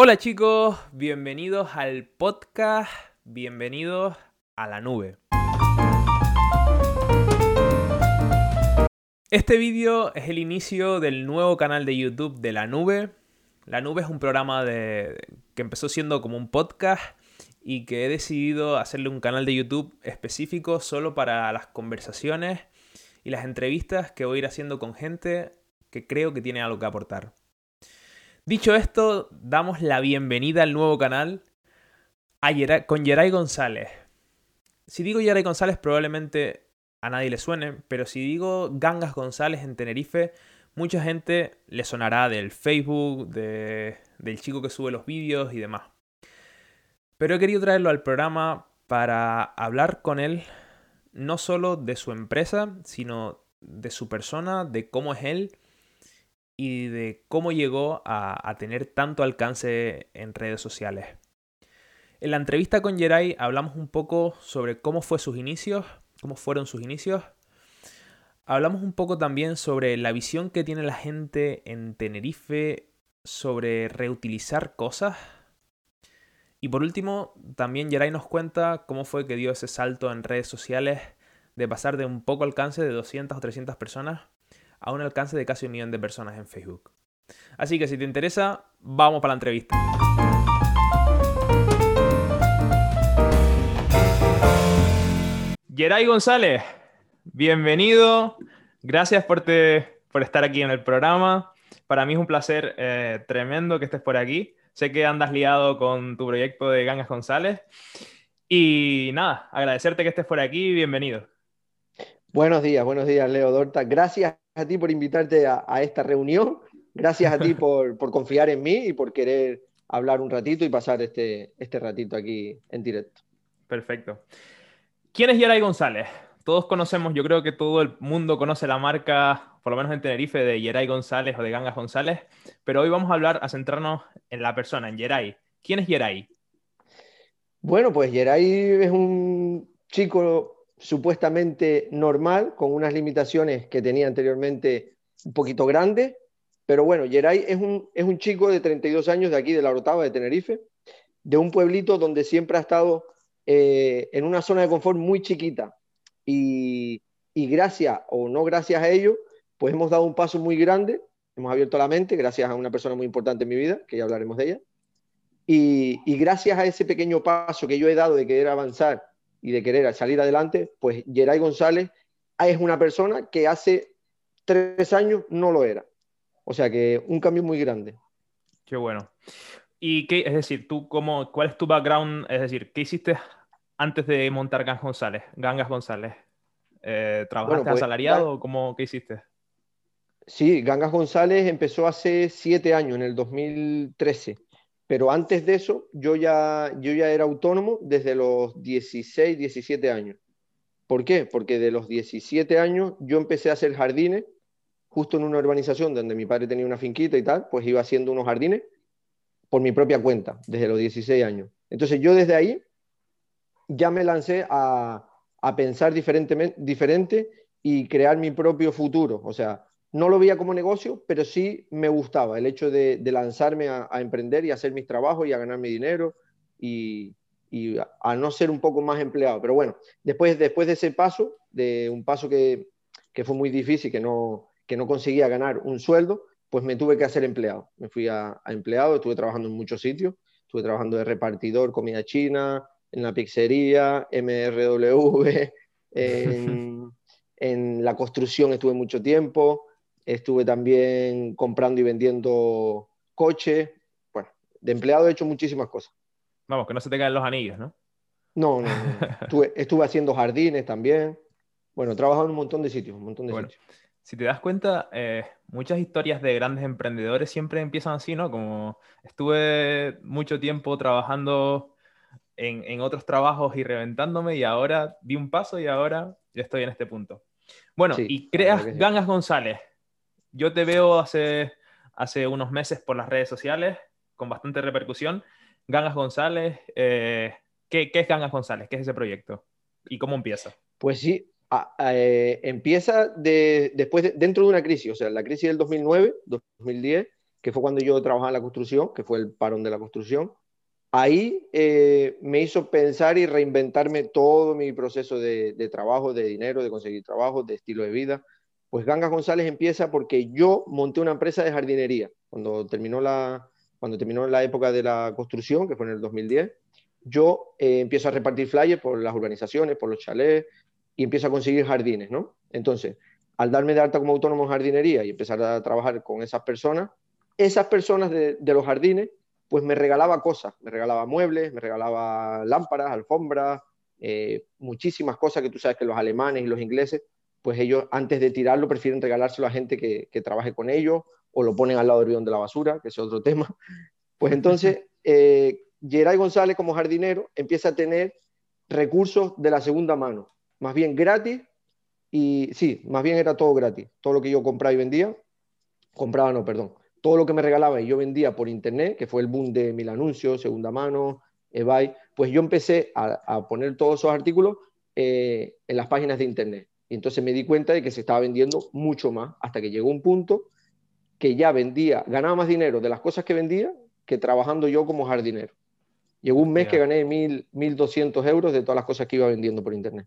Hola chicos, bienvenidos al podcast, bienvenidos a la nube. Este vídeo es el inicio del nuevo canal de YouTube de la nube. La nube es un programa de... que empezó siendo como un podcast y que he decidido hacerle un canal de YouTube específico solo para las conversaciones y las entrevistas que voy a ir haciendo con gente que creo que tiene algo que aportar. Dicho esto, damos la bienvenida al nuevo canal con Yeray González. Si digo Yeray González probablemente a nadie le suene, pero si digo Gangas González en Tenerife, mucha gente le sonará del Facebook, del chico que sube los vídeos y demás. Pero he querido traerlo al programa para hablar con él no solo de su empresa, sino de su persona, de cómo es él y de cómo llegó a, tener tanto alcance en redes sociales. En la entrevista con Jerai hablamos un poco sobre cómo fue sus inicios, cómo fueron sus inicios. Hablamos un poco también sobre la visión que tiene la gente en Tenerife sobre reutilizar cosas. Y por último, también Jerai nos cuenta cómo fue que dio ese salto en redes sociales de pasar de un poco alcance de 200 o 300 personas a un alcance de casi un millón de personas en Facebook. Así que si te interesa, vamos para la entrevista. Geray González, bienvenido. Gracias por, por, estar aquí en el programa. Para mí es un placer eh, tremendo que estés por aquí. Sé que andas liado con tu proyecto de Gangas González. Y nada, agradecerte que estés por aquí. Bienvenido. Buenos días, buenos días, Leo Dorta. Gracias a ti por invitarte a, esta reunión. Gracias a ti por, confiar en mí y por querer hablar un ratito y pasar este, este ratito aquí en directo. Perfecto. ¿Quién es Yeray González? Todos conocemos, yo creo que todo el mundo conoce la marca, por lo menos en Tenerife, de Yeray González o de Gangas González, pero hoy vamos a hablar, a centrarnos en la persona, en Yeray. ¿Quién es Yeray? Bueno, pues Yeray es un chico supuestamente normal, con unas limitaciones que tenía anteriormente un poquito grandes. Pero bueno, Geray es un, es un chico de 32 años de aquí, de la Orotava, de Tenerife, de un pueblito donde siempre ha estado eh, en una zona de confort muy chiquita. Y, y gracias o no gracias a ello, pues hemos dado un paso muy grande, hemos abierto la mente, gracias a una persona muy importante en mi vida, que ya hablaremos de ella. Y, y gracias a ese pequeño paso que yo he dado de querer avanzar y de querer salir adelante, pues Geray González es una persona que hace tres años no lo era. O sea que un cambio muy grande. Qué bueno. ¿Y qué, es decir, tú cómo, cuál es tu background? Es decir, ¿qué hiciste antes de montar Gangas González? Gangas González. Eh, ¿Trabajaste pues, asalariado o cómo, qué hiciste? Sí, Gangas González empezó hace siete años, en el 2013. Pero antes de eso, yo ya, yo ya era autónomo desde los 16, 17 años. ¿Por qué? Porque de los 17 años yo empecé a hacer jardines, justo en una urbanización donde mi padre tenía una finquita y tal, pues iba haciendo unos jardines por mi propia cuenta, desde los 16 años. Entonces yo desde ahí ya me lancé a, a pensar diferente y crear mi propio futuro. O sea, no lo veía como negocio, pero sí me gustaba el hecho de, lanzarme a, emprender y hacer mis trabajos y a ganar mi dinero y, a, no ser un poco más empleado. Pero bueno, después, después de ese paso, de un paso que, fue muy difícil, que no, que no conseguía ganar un sueldo, pues me tuve que hacer empleado. Me fui a, empleado, estuve trabajando en muchos sitios, estuve trabajando de repartidor, comida china, en la pizzería, MRW, en, en la construcción estuve mucho tiempo, estuve también comprando y vendiendo coches. Bueno, de empleado he hecho muchísimas cosas. Vamos, que no se te caen los anillos, ¿no? No, no, estuve, haciendo jardines también. Bueno, he trabajado en un montón de sitios, un montón de sitios. Si te das cuenta, eh, muchas historias de grandes emprendedores siempre empiezan así, ¿no? Como estuve mucho tiempo trabajando en, otros trabajos y reventándome y ahora di un paso y ahora ya estoy en este punto. Bueno, y creas Gangas González yo te veo hace, hace unos meses por las redes sociales con bastante repercusión. Gangas González, eh, ¿qué, es Gangas González? ¿Qué es ese proyecto? ¿Y cómo empieza? Pues sí, eh, empieza de, después dentro de una crisis, o sea, la crisis del 2009, 2010, que fue cuando yo trabajaba en la construcción, que fue el parón de la construcción, ahí eh, me hizo pensar y reinventarme todo mi proceso de, trabajo, de dinero, de conseguir trabajo, de estilo de vida. Pues Gangas González empieza porque yo monté una empresa de jardinería. Cuando terminó la, cuando terminó la época de la construcción, que fue en el 2010, yo eh, empiezo a repartir flyers por las urbanizaciones, por los chalés, y empiezo a conseguir jardines, ¿no? Entonces, al darme de alta como autónomo en jardinería y empezar a trabajar con esas personas, esas personas de, los jardines, pues me regalaba cosas, me regalaba muebles, me regalaba lámparas, alfombras, eh, muchísimas cosas que tú sabes que los alemanes y los ingleses, pues ellos antes de tirarlo prefieren regalárselo a gente que, trabaje con ellos o lo ponen al lado del bidón de la basura, que es otro tema. Pues entonces, eh, Geray González como jardinero empieza a tener recursos de la segunda mano, más bien gratis, y sí, más bien era todo gratis. Todo lo que yo compraba y vendía, compraba, no, perdón, todo lo que me regalaba y yo vendía por internet, que fue el boom de mil anuncios, segunda mano, eBay, pues yo empecé a, poner todos esos artículos eh, en las páginas de internet. Y entonces me di cuenta de que se estaba vendiendo mucho más, hasta que llegó un punto que ya vendía, ganaba más dinero de las cosas que vendía que trabajando yo como jardinero. Llegó un mes que gané mil, 1.200 euros de todas las cosas que iba vendiendo por internet.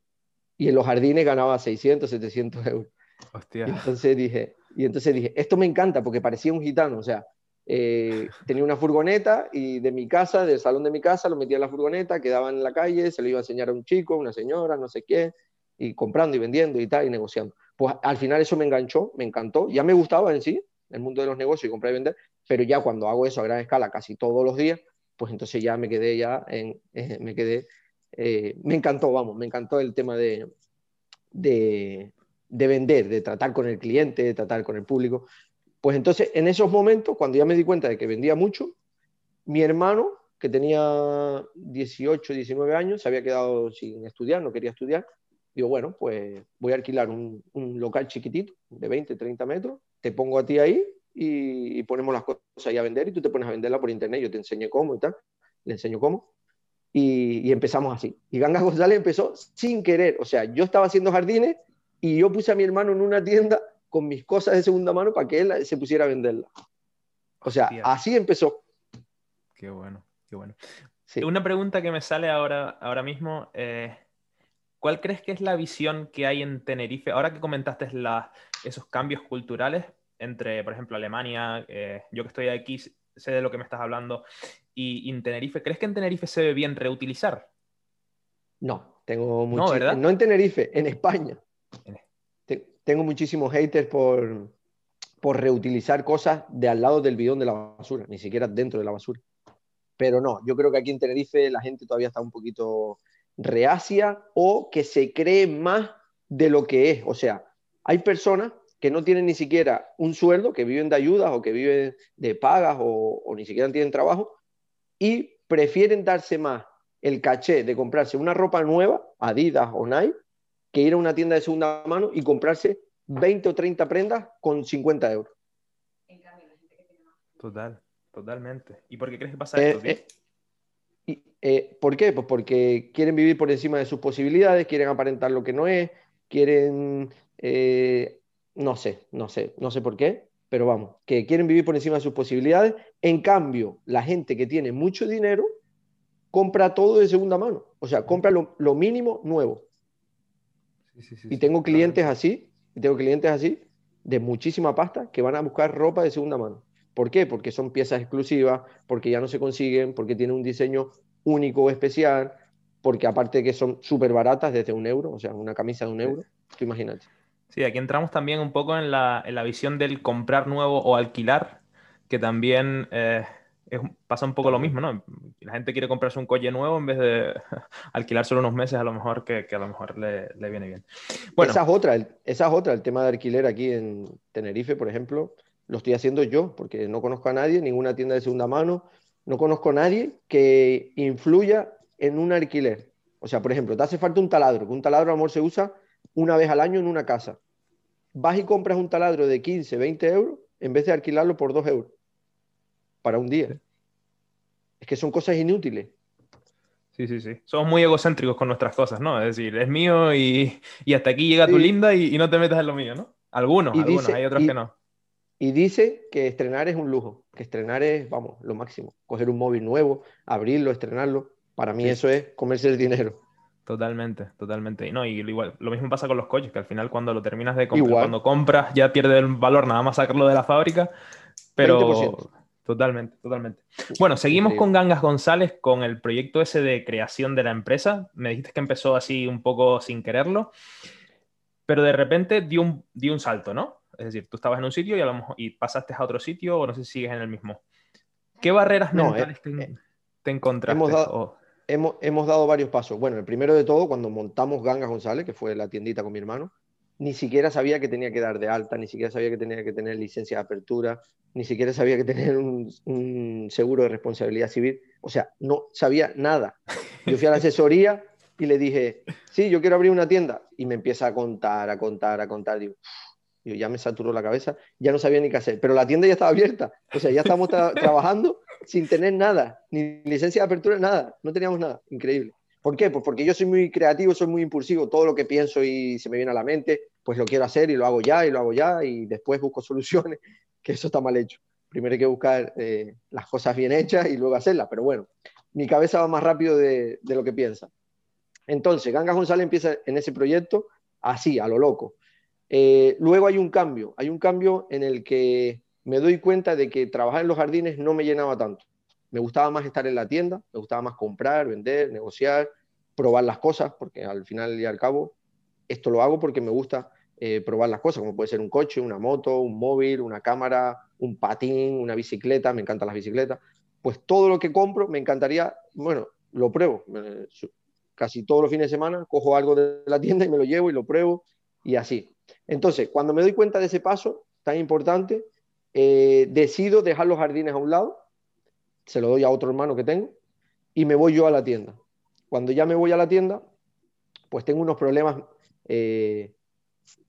Y en los jardines ganaba 600, 700 euros. Hostia. Y entonces dije, y entonces dije, esto me encanta porque parecía un gitano, o sea, eh, tenía una furgoneta y de mi casa, del salón de mi casa, lo metía en la furgoneta, quedaba en la calle, se lo iba a enseñar a un chico, una señora, no sé qué, y comprando y vendiendo y tal, y negociando. Pues al final eso me enganchó, me encantó, ya me gustaba en sí, el mundo de los negocios y comprar y vender, pero ya cuando hago eso a gran escala casi todos los días, pues entonces ya me quedé ya eh, me quedé, eh, me encantó, vamos, me encantó el tema de, de, de, vender, de tratar con el cliente, de tratar con el público. Pues entonces en esos momentos, cuando ya me di cuenta de que vendía mucho, mi hermano, que tenía 18, 19 años, se había quedado sin estudiar, no quería estudiar, digo, bueno, pues voy a alquilar un, un local chiquitito de 20, 30 metros, te pongo a ti ahí y, ponemos las cosas ahí a vender y tú te pones a venderla por internet, yo te enseño cómo y tal, le enseño cómo. Y, empezamos así. Y Ganga González empezó sin querer, o sea, yo estaba haciendo jardines y yo puse a mi hermano en una tienda con mis cosas de segunda mano para que él se pusiera a venderla. O sea, así empezó. Qué bueno, qué bueno. Una pregunta que me sale ahora, ahora mismo, eh, ¿cuál crees que es la visión que hay en Tenerife? Ahora que comentaste esos cambios culturales, entre, por ejemplo, Alemania, eh, yo que estoy aquí, sé de lo que me estás hablando, y, en Tenerife, ¿crees que en Tenerife se ve bien reutilizar? No, tengo mucho. No, no en Tenerife, en España. tengo muchísimos haters por, por reutilizar cosas de al lado del bidón de la basura, ni siquiera dentro de la basura. Pero no, yo creo que aquí en Tenerife la gente todavía está un poquito reacia o que se cree más de lo que es. O sea, hay personas que no tienen ni siquiera un sueldo, que viven de ayudas o que viven de pagas o, ni siquiera tienen trabajo y prefieren darse más el caché de comprarse una ropa nueva, Adidas o Nike, que ir a una tienda de segunda mano y comprarse 20 o 30 prendas con 50 euros. Total, totalmente. ¿Y por qué crees que pasa esto? Eh, eh, eh, ¿Por qué? Pues porque quieren vivir por encima de sus posibilidades, quieren aparentar lo que no es, quieren no sé, no sé, no sé por qué, pero vamos, que quieren vivir por encima de sus posibilidades. En cambio, la gente que tiene mucho dinero compra todo de segunda mano, o sea, compra lo, mínimo nuevo. y tengo clientes así, y tengo clientes así, de muchísima pasta, que van a buscar ropa de segunda mano. ¿Por qué? Porque son piezas exclusivas, porque ya no se consiguen, porque tienen un diseño único o especial, porque aparte de que son súper baratas, desde un euro, o sea, una camisa de un euro, tú imagínate. Sí, aquí entramos también un poco en la, visión del comprar nuevo o alquilar, que también eh, pasa un poco lo mismo, ¿no? La gente quiere comprarse un coche nuevo en vez de alquilar solo unos meses, a lo mejor que, a lo mejor le, viene bien. Bueno. Esa es, otra, el, esa es otra, el tema de alquiler aquí en Tenerife, por ejemplo, lo estoy haciendo yo, porque no conozco a nadie, ninguna tienda de segunda mano, no conozco a nadie que influya en un alquiler. O sea, por ejemplo, te hace falta un taladro, que un taladro, amor, se usa una vez al año en una casa. Vas y compras un taladro de 15, 20 euros en vez de alquilarlo por 2 euros para un día. Es que son cosas inútiles. Sí, sí, sí. Somos muy egocéntricos con nuestras cosas, ¿no? Es decir, es mío y, hasta aquí llega tu linda y, no te metas en lo mío, ¿no? Algunos, algunos, hay otros que no. Y dice que estrenar es un lujo, que estrenar es, vamos, lo máximo. Coger un móvil nuevo, abrirlo, estrenarlo. Para mí eso es comerse el dinero. Totalmente, totalmente. Y no, y igual, lo mismo pasa con los coches, que al final cuando lo terminas de comprar, cuando compras ya pierde el valor nada más sacarlo de la fábrica, pero totalmente, totalmente. Bueno, seguimos con Gangas González con el proyecto ese de creación de la empresa. Me dijiste que empezó así un poco sin quererlo, pero de repente dio un, dio un salto, ¿no? Es decir, tú estabas en un sitio y, a y pasaste a otro sitio o no sé si sigues en el mismo. ¿Qué barreras mentales eh, te, te, encontraste? Hemos dado, hemos, dado, varios pasos. Bueno, el primero de todo, cuando montamos Gangas González, que fue la tiendita con mi hermano, ni siquiera sabía que tenía que dar de alta, ni siquiera sabía que tenía que tener licencia de apertura, ni siquiera sabía que tener un, un seguro de responsabilidad civil. O sea, no sabía nada. Yo fui a la asesoría y le dije, sí, yo quiero abrir una tienda. Y me empieza a contar, a contar, a contar. Digo, yo ya me saturó la cabeza, ya no sabía ni qué hacer, pero la tienda ya estaba abierta, o sea, ya estábamos trabajando sin tener nada, ni licencia de apertura, nada, no teníamos nada, increíble. ¿Por qué? Pues porque yo soy muy creativo, soy muy impulsivo, todo lo que pienso y se me viene a la mente, pues lo quiero hacer y lo hago ya y lo hago ya y después busco soluciones, que eso está mal hecho. Primero hay que buscar eh, las cosas bien hechas y luego hacerlas, pero bueno, mi cabeza va más rápido de, de lo que piensa. Entonces, Ganga González empieza en ese proyecto así, a lo loco. Eh, luego hay un cambio, hay un cambio en el que me doy cuenta de que trabajar en los jardines no me llenaba tanto. Me gustaba más estar en la tienda, me gustaba más comprar, vender, negociar, probar las cosas, porque al final y al cabo esto lo hago porque me gusta eh, probar las cosas, como puede ser un coche, una moto, un móvil, una cámara, un patín, una bicicleta, me encantan las bicicletas. Pues todo lo que compro me encantaría, bueno, lo pruebo. Casi todos los fines de semana cojo algo de la tienda y me lo llevo y lo pruebo y así. Entonces, cuando me doy cuenta de ese paso tan importante, eh, decido dejar los jardines a un lado, se lo doy a otro hermano que tengo y me voy yo a la tienda. Cuando ya me voy a la tienda, pues tengo unos problemas eh,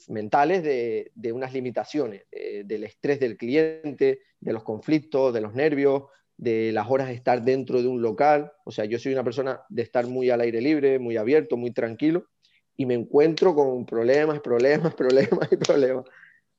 mentales de, unas limitaciones, del estrés del cliente, de los conflictos, de los nervios, de las horas de estar dentro de un local. O sea, yo soy una persona de estar muy al aire libre, muy abierto, muy tranquilo y me encuentro con problemas, problemas, problemas y problemas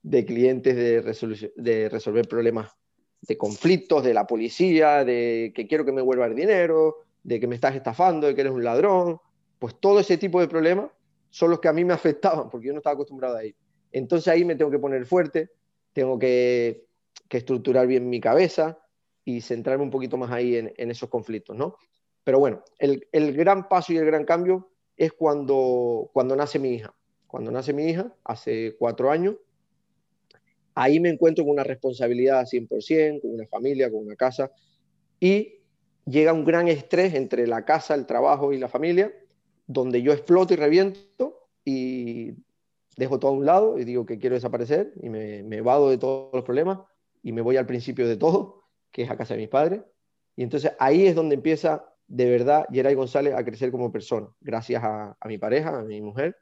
de clientes de, de resolver problemas de conflictos, de la policía, de que quiero que me vuelva el dinero, de que me estás estafando, de que eres un ladrón. Pues todo ese tipo de problemas son los que a mí me afectaban porque yo no estaba acostumbrado a ir. Entonces ahí me tengo que poner fuerte, tengo que, que estructurar bien mi cabeza y centrarme un poquito más ahí en, en esos conflictos, ¿no? Pero bueno, el, el gran paso y el gran cambio es cuando, cuando nace mi hija. Cuando nace mi hija, hace cuatro años, ahí me encuentro con una responsabilidad 100%, con una familia, con una casa, y llega un gran estrés entre la casa, el trabajo y la familia, donde yo exploto y reviento y dejo todo a un lado y digo que quiero desaparecer y me, me vado de todos los problemas y me voy al principio de todo, que es a casa de mis padres. Y entonces ahí es donde empieza de verdad Geray González a crecer como persona, gracias a, mi pareja, a mi mujer,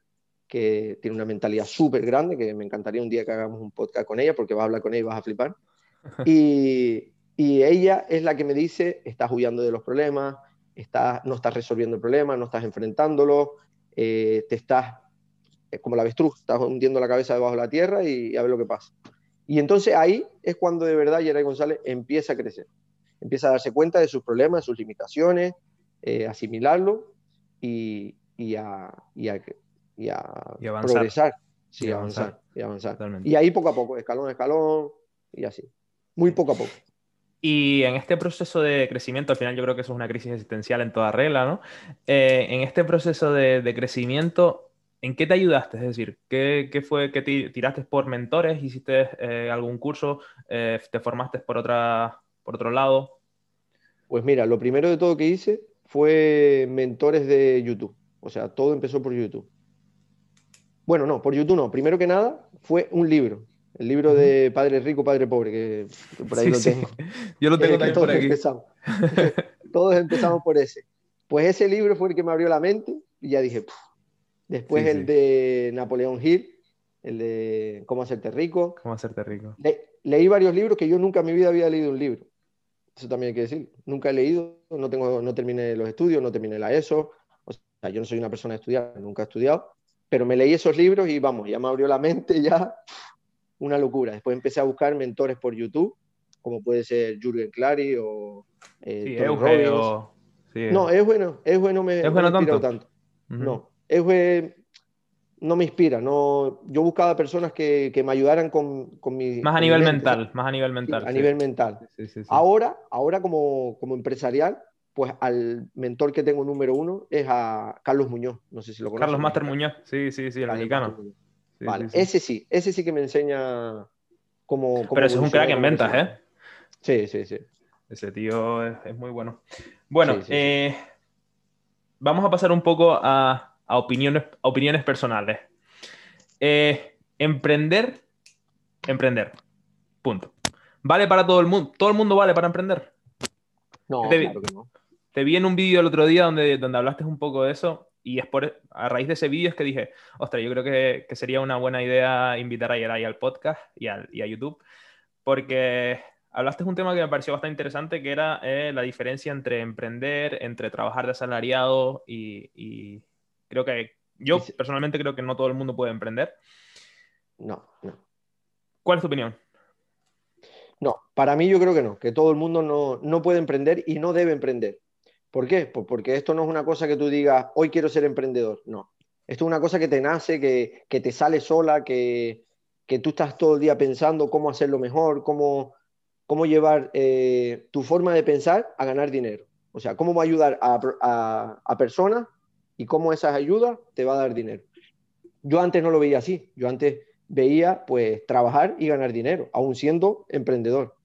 que tiene una mentalidad súper grande, que me encantaría un día que hagamos un podcast con ella, porque vas a hablar con ella y vas a flipar. Y, y ella es la que me dice, estás huyendo de los problemas, estás, no estás resolviendo el problema, no estás enfrentándolos, eh, te estás, es como la avestruz, estás hundiendo la cabeza debajo de la tierra y, a ver lo que pasa. Y entonces ahí es cuando de verdad Geray González empieza a crecer empieza a darse cuenta de sus problemas, de sus limitaciones, eh, asimilarlo y, y, a, y, a, y a progresar. Sí, y avanzar, y avanzar. Y ahí poco a poco, escalón a escalón y así. Muy poco a poco. Y en este proceso de crecimiento, al final yo creo que eso es una crisis existencial en toda regla, ¿no? Eh, en este proceso de, de, crecimiento, ¿en qué te ayudaste? Es decir, ¿qué, qué fue que tiraste por mentores? ¿Hiciste eh, algún curso? ¿Te formaste por otra, por otro lado? Pues mira, lo primero de todo que hice fue mentores de YouTube. O sea, todo empezó por YouTube. Bueno, no, por YouTube no. Primero que nada fue un libro. El libro de Padre Rico, Padre Pobre, que, por ahí lo tengo. Yo lo tengo también todos por aquí. Empezamos. todos empezamos por ese. Pues ese libro fue el que me abrió la mente y ya dije, después el de Napoleón Hill, el de Cómo hacerte rico. Cómo hacerte rico. leí varios libros que yo nunca en mi vida había leído un libro. Eso también hay que decir. Nunca he leído, no, tengo, no terminé los estudios, no terminé la ESO. O sea, yo no soy una persona de estudiar, nunca he estudiado. Pero me leí esos libros y vamos, ya me abrió la mente, ya una locura. Después empecé a buscar mentores por YouTube, como puede ser Jürgen Clary o eh, sí, Robbins. no, es bueno, es bueno, me, es bueno tanto. tanto. No, es bueno, no me inspira. No, yo buscaba personas que, que me ayudaran con, con mi... Más a nivel mental, más a nivel mental. a nivel mental. Ahora, ahora como, como empresarial, pues al mentor que tengo número uno es a Carlos Muñoz. No sé si lo conoces. Carlos Master Muñoz, sí, sí, sí, el mexicano. vale, ese sí, ese sí que me enseña cómo... Pero ese es un crack en ventas, ¿eh? Sí, sí, sí. Ese tío es, muy bueno. Bueno, eh, vamos a pasar un poco a, opiniones, opiniones personales. Eh, emprender, emprender. Punto. ¿Vale para todo el mundo? ¿Todo el mundo vale para emprender? No, claro que no te vi en un vídeo el otro día donde, donde hablaste un poco de eso y es por, a raíz de ese vídeo es que dije, ostras, yo creo que, que, sería una buena idea invitar a Yeray al podcast y, al, y, a YouTube, porque hablaste de un tema que me pareció bastante interesante, que era eh, la diferencia entre emprender, entre trabajar de asalariado y, y creo que yo personalmente creo que no todo el mundo puede emprender. No, no. ¿Cuál es tu opinión? No, para mí yo creo que no, que todo el mundo no, no puede emprender y no debe emprender. ¿Por qué? Pues porque esto no es una cosa que tú digas, hoy quiero ser emprendedor. No. Esto es una cosa que te nace, que, te sale sola, que, tú estás todo el día pensando cómo hacerlo mejor, cómo, cómo llevar eh, tu forma de pensar a ganar dinero. O sea, cómo va a ayudar a, a personas y cómo esas ayudas te va a dar dinero. Yo antes no lo veía así. Yo antes veía pues trabajar y ganar dinero, aún siendo emprendedor.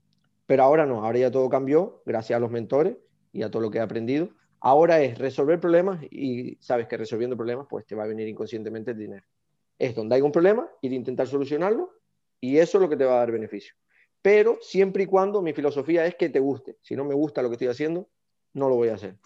Pero ahora no, ahora ya todo cambió gracias a los mentores y a todo lo que he aprendido. Ahora es resolver problemas y sabes que resolviendo problemas pues te va a venir inconscientemente el dinero. Es donde hay un problema, ir a intentar solucionarlo y eso es lo que te va a dar beneficio. Pero siempre y cuando mi filosofía es que te guste. Si no me gusta lo que estoy haciendo, no lo voy a hacer.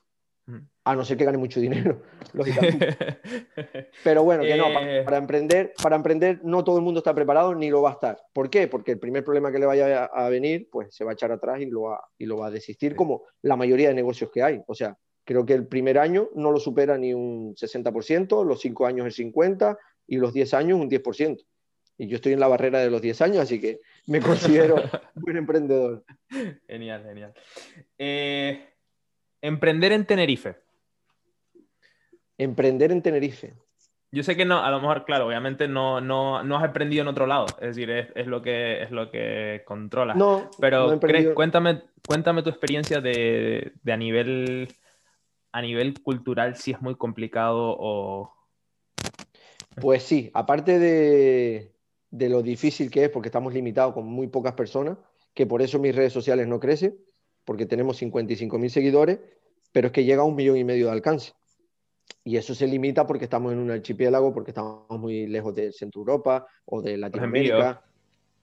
A no ser que gane mucho dinero, lógicamente. Pero bueno, que no, eh. para, emprender, para emprender no todo el mundo está preparado ni lo va a estar. ¿Por qué? Porque el primer problema que le vaya a, venir, pues se va a echar atrás y lo va, y lo va a desistir, como la mayoría de negocios que hay. O sea, creo que el primer año no lo supera ni un 60%, los 5 años el 50% y los 10 años un 10%. Y yo estoy en la barrera de los 10 años, así que me considero buen emprendedor. Genial, genial. Eh, Emprender en Tenerife. Emprender en Tenerife. Yo sé que no, a lo mejor, claro, obviamente no, no, no has aprendido en otro lado, es decir, es, lo, que, es lo que controlas. No, pero cuéntame, cuéntame tu experiencia de, a, nivel, a nivel cultural, si es muy complicado o... Pues sí, aparte de, de lo difícil que es, porque estamos limitados con muy pocas personas, que por eso mis redes sociales no crecen, porque tenemos 55.000 seguidores, pero es que llega a un millón y medio de alcance. Y eso se limita porque estamos en un archipiélago, porque estamos muy lejos de Centro Europa o de Latinoamérica.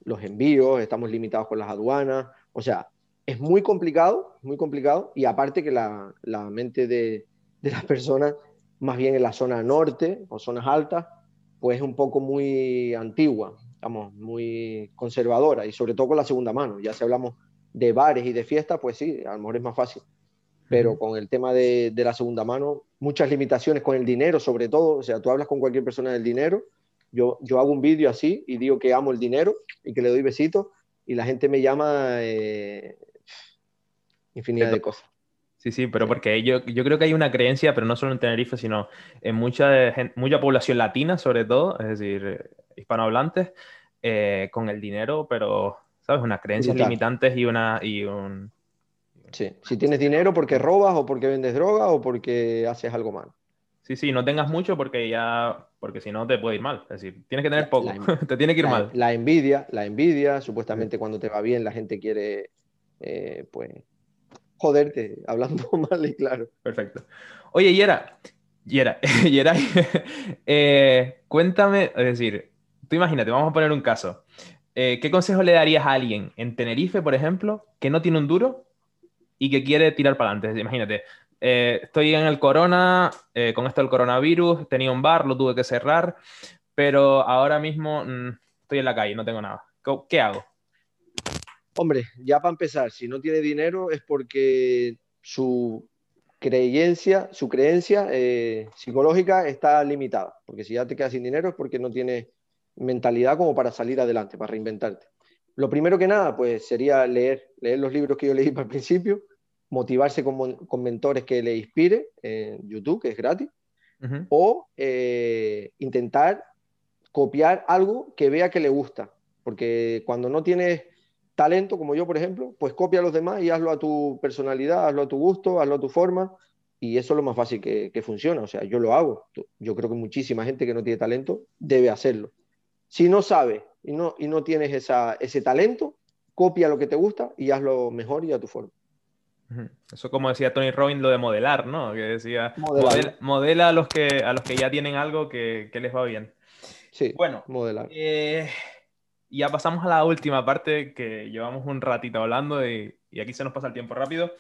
Los envíos, estamos limitados con las aduanas. O sea, es muy complicado, muy complicado. Y aparte que la, mente de, de, las personas, más bien en la zona norte o zonas altas, pues es un poco muy antigua, digamos, muy conservadora. Y sobre todo con la segunda mano. Ya si hablamos de bares y de fiestas, pues sí, a lo mejor es más fácil. Pero con el tema de, la segunda mano, muchas limitaciones con el dinero, sobre todo. O sea, tú hablas con cualquier persona del dinero. Yo, yo hago un vídeo así y digo que amo el dinero y que le doy besitos y la gente me llama eh, infinidad de cosas. Sí, sí, pero porque yo, yo creo que hay una creencia, pero no solo en Tenerife, sino en mucha, mucha población latina, sobre todo, es decir, hispanohablantes, eh, con el dinero, pero ¿sabes? Unas creencias limitantes y, una, y un... Sí, si tienes dinero porque robas o porque vendes droga o porque haces algo mal. Sí, sí, no tengas mucho porque ya, porque si no te puede ir mal. Es decir, tienes que tener poco, te tiene que ir mal. La envidia, la envidia, supuestamente cuando te va bien la gente quiere, eh, pues, joderte, hablando mal y claro. Perfecto. Oye, Yera, Yera, Yera, eh, cuéntame, es decir, tú imagínate, vamos a poner un caso. Eh, ¿qué consejo le darías a alguien en Tenerife, por ejemplo, que no tiene un duro y que quiere tirar para adelante? Imagínate, eh, estoy en el corona, eh, con esto del coronavirus, tenía un bar, lo tuve que cerrar, pero ahora mismo mm, estoy en la calle, no tengo nada. ¿Qué, hago? Hombre, ya para empezar, si no tiene dinero es porque su creencia, su creencia psicológica está limitada, porque si ya te quedas sin dinero es porque no tienes mentalidad como para salir adelante, para reinventarte. Lo primero que nada, pues sería leer, leer los libros que yo leí al principio, motivarse con, con mentores que le inspire en YouTube, que es gratis, o eh, intentar copiar algo que vea que le gusta. Porque cuando no tienes talento, como yo, por ejemplo, pues copia a los demás y hazlo a tu personalidad, hazlo a tu gusto, hazlo a tu forma. Y eso es lo más fácil que, que funciona. O sea, yo lo hago. Yo creo que muchísima gente que no tiene talento debe hacerlo. Si no sabes y no, y no tienes esa, ese talento, copia lo que te gusta y hazlo mejor y a tu forma. Eso como decía Tony Robbins, lo de modelar, ¿no? Que decía, modela a los, que, a los que ya tienen algo que, que les va bien. Sí, bueno, modelar. Eh, ya pasamos a la última parte que llevamos un ratito hablando y, y, aquí se nos pasa el tiempo rápido.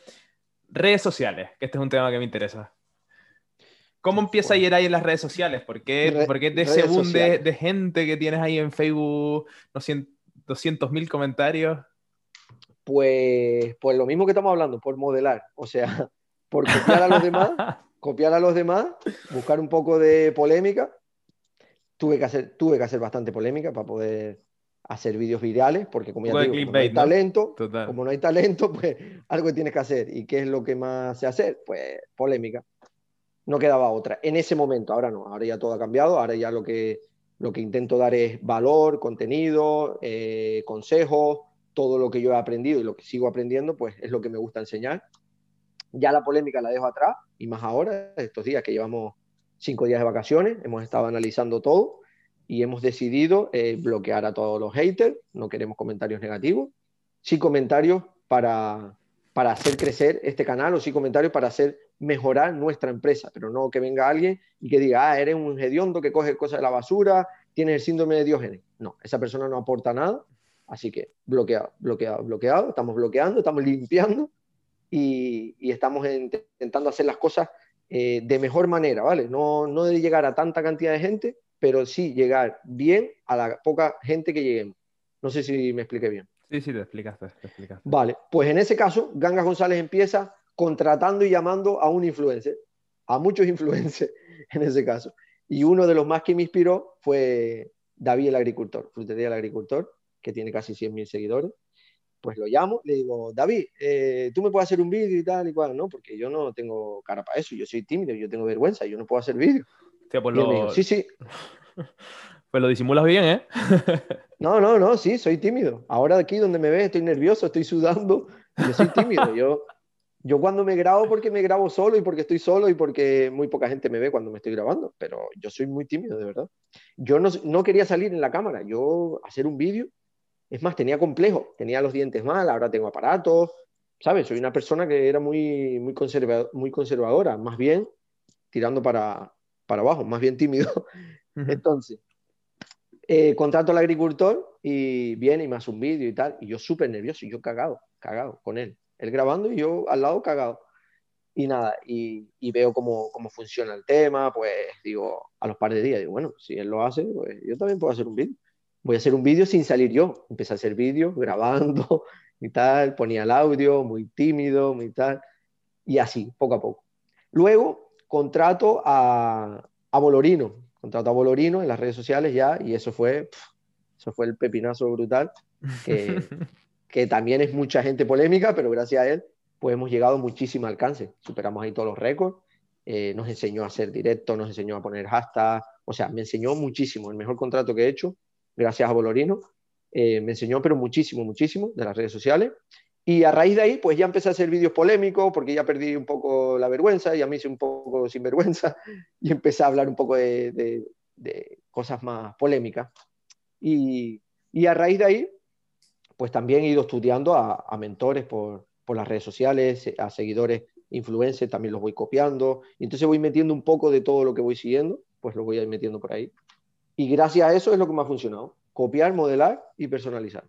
Redes sociales, que este es un tema que me interesa. ¿Cómo empieza a ir ahí en las redes sociales? ¿Por qué, ¿por qué de ese boom de, de, gente que tienes ahí en Facebook, no 200.000 comentarios? Pues, pues lo mismo que estamos hablando, por modelar, o sea, por copiar a los demás, copiar a los demás, buscar un poco de polémica. Tuve que hacer, tuve que hacer bastante polémica para poder hacer vídeos virales, porque como ya digo, no hay talento, como no hay talento, pues algo tienes que hacer. ¿Y qué es lo que más sé hacer? Pues polémica. No quedaba otra. En ese momento, ahora no, ahora ya todo ha cambiado, ahora ya lo que, lo que intento dar es valor, contenido, eh, consejos, todo lo que yo he aprendido y lo que sigo aprendiendo, pues es lo que me gusta enseñar. Ya la polémica la dejo atrás, y más ahora, estos días que llevamos cinco días de vacaciones, hemos estado analizando todo y hemos decidido eh, bloquear a todos los haters, no queremos comentarios negativos, sí comentarios para, para hacer crecer este canal o sí comentarios para hacer mejorar nuestra empresa, pero no que venga alguien y que diga, ah, eres un hediondo que coge cosas de la basura, tienes el síndrome de Diógenes. No, esa persona no aporta nada Así que bloqueado, bloqueado, bloqueado, estamos bloqueando, estamos limpiando y, estamos intentando hacer las cosas eh, de mejor manera, ¿vale? No, no de llegar a tanta cantidad de gente, pero sí llegar bien a la poca gente que lleguemos. No sé si me expliqué bien. Sí, sí, te explicaste, te explicaste. Vale, pues en ese caso, Ganga González empieza contratando y llamando a un influencer, a muchos influencers en ese caso. Y uno de los más que me inspiró fue David el agricultor, Frutería el agricultor, que tiene casi 100.000 seguidores, pues lo llamo, le digo, David, eh, tú me puedes hacer un vídeo y tal y cual, ¿no? Porque yo no tengo cara para eso, yo soy tímido, yo tengo vergüenza, yo no puedo hacer vídeo. Pues lo... sí, sí. Pues lo disimulas bien, ¿eh? no, no, no, sí, soy tímido. Ahora aquí donde me ves estoy nervioso, estoy sudando, yo soy tímido. Yo, yo cuando me grabo porque me grabo solo y porque estoy solo y porque muy poca gente me ve cuando me estoy grabando, pero yo soy muy tímido, de verdad. Yo no, no quería salir en la cámara, yo hacer un vídeo es más, tenía complejo, tenía los dientes mal, ahora tengo aparatos, ¿sabes? Soy una persona que era muy, muy, muy conservadora, más bien tirando para, para abajo, más bien tímido. Entonces, eh, contrato al agricultor y viene y me hace un vídeo y tal, y yo súper nervioso, y yo cagado, cagado con él. Él grabando y yo al lado cagado. Y nada, y, y veo cómo, cómo, funciona el tema, pues digo, a los par de días, digo, bueno, si él lo hace, pues yo también puedo hacer un vídeo voy a hacer un vídeo sin salir yo. Empecé a hacer vídeos grabando y tal, ponía el audio, muy tímido, muy tal, y así, poco a poco. Luego contrato a, a Bolorino, contrato a Bolorino en las redes sociales ya, y eso fue, eso fue el pepinazo brutal, que, que también es mucha gente polémica, pero gracias a él, pues hemos llegado a muchísimo alcance. Superamos ahí todos los récords. Eh, nos enseñó a hacer directo, nos enseñó a poner hashtags, o sea, me enseñó muchísimo, el mejor contrato que he hecho gracias a Bolorino. Eh, me enseñó, pero muchísimo, muchísimo de las redes sociales. Y a raíz de ahí, pues ya empecé a hacer vídeos polémicos, porque ya perdí un poco la vergüenza, ya me hice un poco sin vergüenza, y empecé a hablar un poco de, cosas más polémicas. Y, a raíz de ahí, pues también he ido estudiando a, mentores por, por, las redes sociales, a seguidores influencers, también los voy copiando. Y entonces voy metiendo un poco de todo lo que voy siguiendo, pues lo voy a ir metiendo por ahí. Y gracias a eso es lo que me ha funcionado. Copiar, modelar y personalizar.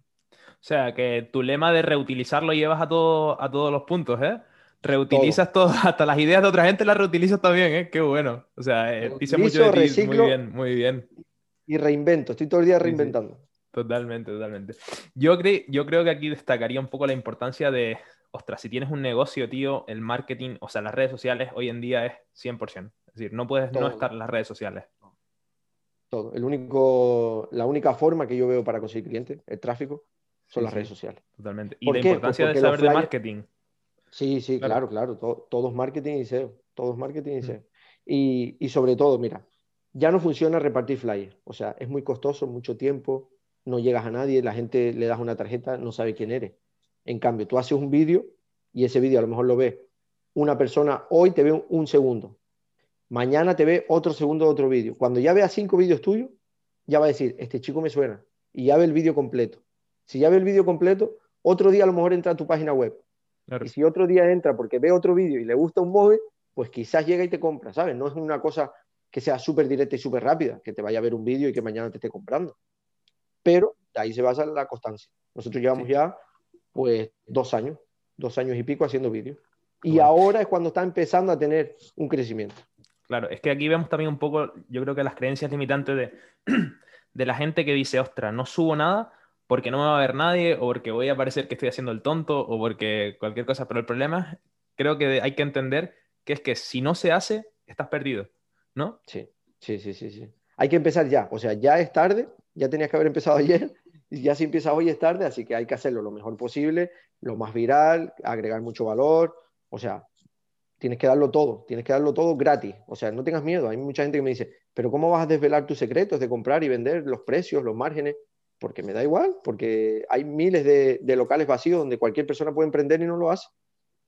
O sea, que tu lema de reutilizar lo llevas a, todo, a todos los puntos, ¿eh? Reutilizas todo. hasta las ideas de otra gente las reutilizas también, ¿eh? Qué bueno. O sea, eh, dice mucho de ti. Muy bien, muy bien. Y reinvento, estoy todo el día reinventando. Totalmente, totalmente. Yo, yo creo que aquí destacaría un poco la importancia de, ostras, si tienes un negocio, tío, el marketing, o sea, las redes sociales hoy en día es 100%. Es decir, no puedes no estar en las redes sociales. todo. El único, la única forma que yo veo para conseguir clientes, el tráfico, son las redes sociales. Totalmente. Y la importancia de saber de marketing. Sí, sí, claro, claro. Todo, es marketing y SEO. Todo es marketing y SEO. Y, y, sobre todo, mira, ya no funciona repartir flyers. O sea, es muy costoso, mucho tiempo, no llegas a nadie, la gente le das una tarjeta, no sabe quién eres. En cambio, tú haces un vídeo y ese vídeo a lo mejor lo ve una persona, hoy te ve un, segundo, mañana te ve otro segundo de otro vídeo. Cuando ya vea cinco vídeos tuyos, ya va a decir, este chico me suena, y ya ve el vídeo completo. Si ya ve el vídeo completo, otro día a lo mejor entra a tu página web. Y si otro día entra porque ve otro vídeo y le gusta un móvil, pues quizás llega y te compra, ¿sabes? No es una cosa que sea súper directa y súper rápida, que te vaya a ver un vídeo y que mañana te esté comprando. Pero de ahí se basa la constancia. Nosotros llevamos ya, pues, dos años, dos años y pico haciendo vídeos. Y ahora es cuando está empezando a tener un crecimiento. Claro, es que aquí vemos también un poco, yo creo que las creencias limitantes de, de la gente que dice, ostras, no subo nada porque no me va a ver nadie, o porque voy a parecer que estoy haciendo el tonto, o porque cualquier cosa. Pero el problema, creo que hay que entender que es que si no se hace, estás perdido, ¿no? Sí, sí, sí, sí, sí. Hay que empezar ya, o sea, ya es tarde, ya tenías que haber empezado ayer, y ya si empiezas hoy es tarde, así que hay que hacerlo lo mejor posible, lo más viral, agregar mucho valor, o sea, tienes que darlo todo, tienes que darlo todo gratis. O sea, no tengas miedo. Hay mucha gente que me dice, pero ¿cómo vas a desvelar tus secretos de comprar y vender, los precios, los márgenes? Porque me da igual, porque hay miles de, locales vacíos donde cualquier persona puede emprender y no lo hace.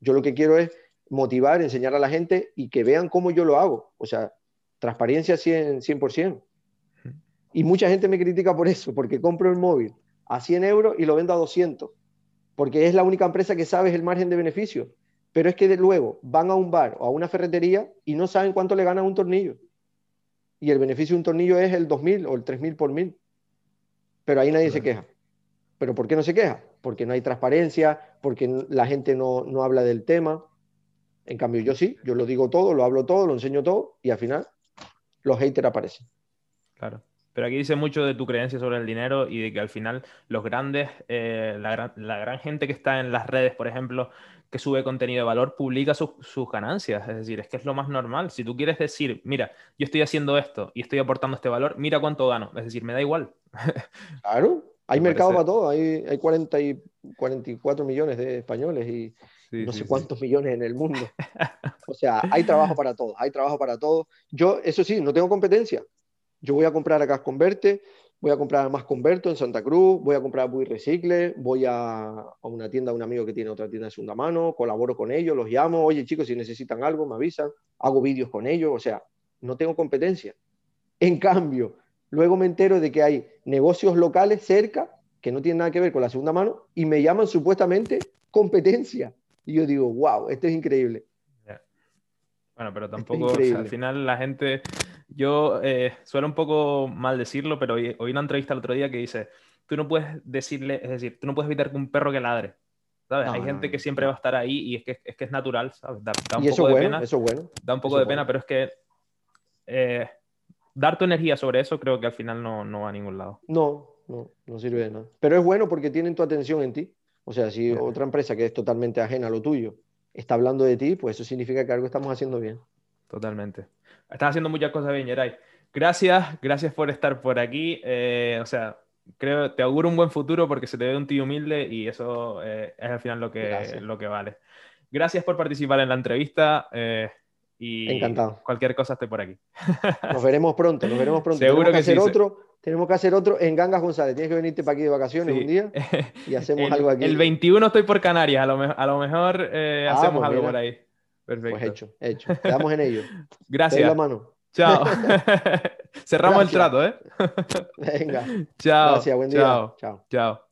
Yo lo que quiero es motivar, enseñar a la gente y que vean cómo yo lo hago. O sea, transparencia 100%. 100%. Y mucha gente me critica por eso, porque compro el móvil a 100 euros y lo vendo a 200, porque es la única empresa que sabe el margen de beneficio pero es que luego van a un bar o a una ferretería y no saben cuánto le ganan un tornillo. Y el beneficio de un tornillo es el 2.000 o el 3.000 por mil. Pero ahí nadie se queja. ¿Pero por qué no se queja? Porque no hay transparencia, porque la gente no, no habla del tema. En cambio, yo sí, yo lo digo todo, lo hablo todo, lo enseño todo y al final los haters aparecen. Claro. Pero aquí dice mucho de tu creencia sobre el dinero y de que al final los grandes, eh, la, gran, la, gran, gente que está en las redes, por ejemplo, que sube contenido de valor, publica sus ganancias. Es decir, es que es lo más normal. Si tú quieres decir, mira, yo estoy haciendo esto y estoy aportando este valor, mira cuánto gano. Es decir, me da igual. Claro, hay mercado para todo. Hay, hay 40 y 44 millones de españoles y no sé cuántos millones en el mundo. O sea, hay trabajo para todos, hay trabajo para todos. Yo, eso sí, no tengo competencia. Yo voy a comprar a Gas Converte, voy a comprar más Converto en Santa Cruz, voy a comprar Bui Recicle, voy a, a, una tienda, un amigo que tiene otra tienda de segunda mano, colaboro con ellos, los llamo, oye chicos, si necesitan algo, me avisan, hago vídeos con ellos, o sea, no tengo competencia. En cambio, luego me entero de que hay negocios locales cerca que no tienen nada que ver con la segunda mano y me llaman supuestamente competencia. Y yo digo, wow, esto es increíble. Bueno, pero tampoco, al final la gente yo eh, suelo un poco mal decirlo, pero oí, una entrevista el otro día que dice, tú no puedes decirle, es decir, tú no puedes evitar que un perro que ladre. ¿sabes? Hay gente que siempre va a estar ahí y es que es, que es natural, ¿sabes? Da, un poco de pena. Eso bueno. Da un poco de pena, pero es que eh, dar tu energía sobre eso creo que al final no, no, va a ningún lado. No, no, no sirve de nada. Pero es bueno porque tienen tu atención en ti. O sea, si otra empresa que es totalmente ajena a lo tuyo está hablando de ti, pues eso significa que algo estamos haciendo bien. Totalmente. Estás haciendo muchas cosas bien, Yeray. Gracias, gracias por estar por aquí. Eh, o sea, creo, te auguro un buen futuro porque se te ve un tío humilde y eso eh, es al final lo que, lo que vale. Gracias por participar en la entrevista. Eh, y Encantado. Cualquier cosa estoy por aquí. Nos veremos pronto, nos veremos pronto. Seguro tenemos que, hacer otro. Tenemos que hacer otro en Gangas González. Tienes que venirte para aquí de vacaciones un día y hacemos algo aquí. El 21 estoy por Canarias, a lo, a lo mejor ah, hacemos pues algo por ahí. Perfecto. Pues hecho, hecho. Quedamos en ello. Gracias. la mano. Chao. Cerramos el trato, ¿eh? Venga. Chao. Gracias, buen día. Chao. Chao. Chao.